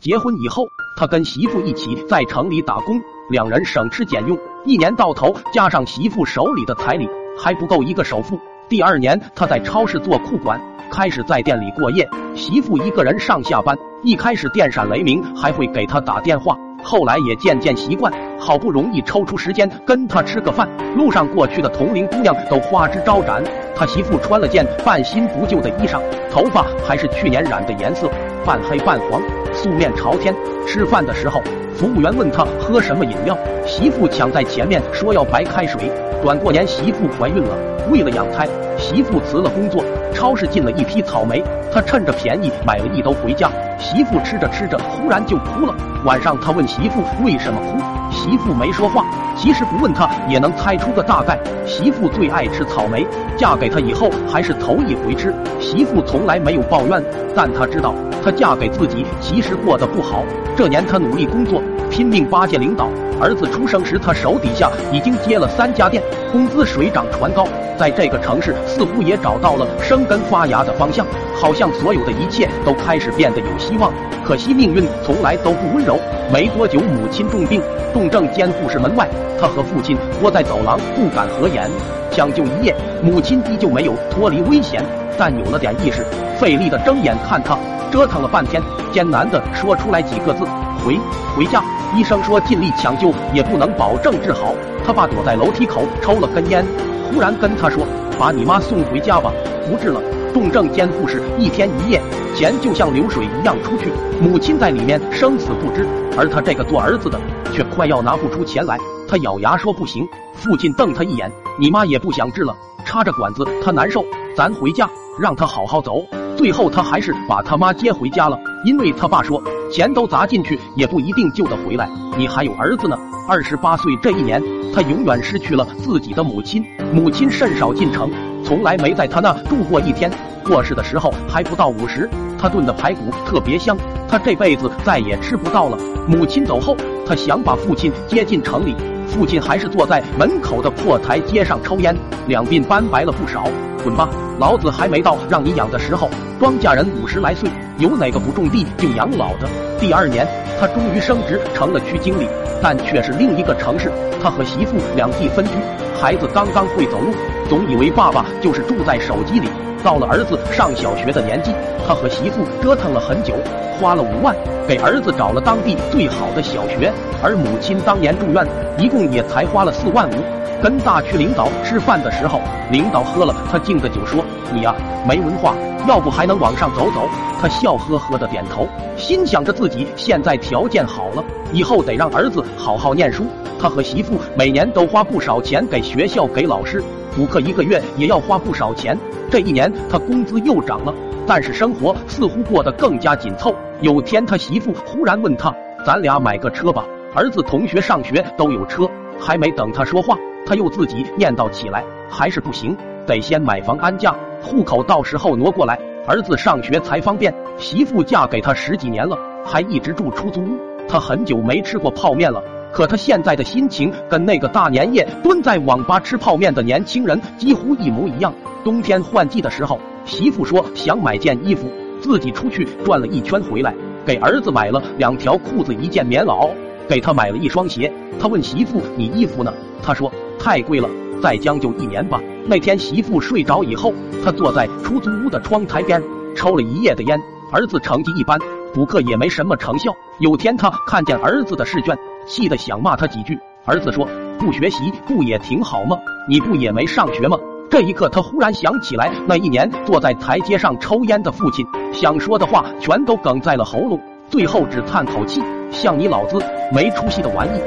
结婚以后，他跟媳妇一起在城里打工，两人省吃俭用，一年到头加上媳妇手里的彩礼还不够一个首付。第二年，他在超市做库管，开始在店里过夜，媳妇一个人上下班。一开始电闪雷鸣，还会给他打电话。后来也渐渐习惯，好不容易抽出时间跟他吃个饭，路上过去的同龄姑娘都花枝招展。他媳妇穿了件半新不旧的衣裳，头发还是去年染的颜色，半黑半黄，素面朝天。吃饭的时候，服务员问他喝什么饮料，媳妇抢在前面说要白开水。转过年，媳妇怀孕了，为了养胎，媳妇辞了工作，超市进了一批草莓，他趁着便宜买了一兜回家。媳妇吃着吃着，忽然就哭了。晚上，他问媳妇为什么哭，媳妇没说话。其实不问，他也能猜出个大概。媳妇最爱吃草莓，嫁给他以后还是头一回吃。媳妇从来没有抱怨，但他知道，他嫁给自己其实过得不好。这年，他努力工作，拼命巴结领导。儿子出生时，他手底下已经接了三家店，工资水涨船高，在这个城市似乎也找到了生根发芽的方向。好像所有的一切都开始变得有希望，可惜命运从来都不温柔。没多久，母亲重病，重症监护室门外，他和父亲窝在走廊，不敢合眼。抢救一夜，母亲依旧没有脱离危险，但有了点意识，费力的睁眼看他，折腾了半天，艰难的说出来几个字：回回家。医生说尽力抢救，也不能保证治好。他爸躲在楼梯口抽了根烟，忽然跟他说：“把你妈送回家吧，不治了。”重症监护室一天一夜，钱就像流水一样出去，母亲在里面生死不知，而他这个做儿子的却快要拿不出钱来。他咬牙说不行，父亲瞪他一眼，你妈也不想治了，插着管子他难受，咱回家，让他好好走。最后他还是把他妈接回家了，因为他爸说钱都砸进去也不一定救得回来，你还有儿子呢。二十八岁这一年，他永远失去了自己的母亲，母亲甚少进城。从来没在他那住过一天，过世的时候还不到五十。他炖的排骨特别香，他这辈子再也吃不到了。母亲走后，他想把父亲接进城里，父亲还是坐在门口的破台阶上抽烟，两鬓斑白了不少。滚吧，老子还没到让你养的时候。庄稼人五十来岁，有哪个不种地就养老的？第二年，他终于升职成了区经理，但却是另一个城市。他和媳妇两地分居，孩子刚刚会走路。总以为爸爸就是住在手机里。到了儿子上小学的年纪，他和媳妇折腾了很久，花了五万给儿子找了当地最好的小学。而母亲当年住院，一共也才花了四万五。跟大区领导吃饭的时候，领导喝了他敬的酒，说：“你呀，没文化，要不还能往上走走。”他笑呵呵的点头，心想着自己现在条件好了，以后得让儿子好好念书。他和媳妇每年都花不少钱给学校给老师。补课一个月也要花不少钱，这一年他工资又涨了，但是生活似乎过得更加紧凑。有天他媳妇忽然问他：“咱俩买个车吧，儿子同学上学都有车。”还没等他说话，他又自己念叨起来：“还是不行，得先买房安家，户口到时候挪过来，儿子上学才方便。”媳妇嫁给他十几年了，还一直住出租屋，他很久没吃过泡面了。可他现在的心情跟那个大年夜蹲在网吧吃泡面的年轻人几乎一模一样。冬天换季的时候，媳妇说想买件衣服，自己出去转了一圈回来，给儿子买了两条裤子、一件棉袄，给他买了一双鞋。他问媳妇：“你衣服呢？”他说：“太贵了，再将就一年吧。”那天媳妇睡着以后，他坐在出租屋的窗台边抽了一夜的烟。儿子成绩一般，补课也没什么成效。有天他看见儿子的试卷。气得想骂他几句，儿子说：“不学习不也挺好吗？你不也没上学吗？”这一刻，他忽然想起来那一年坐在台阶上抽烟的父亲，想说的话全都哽在了喉咙，最后只叹口气：“像你老子没出息的玩意。”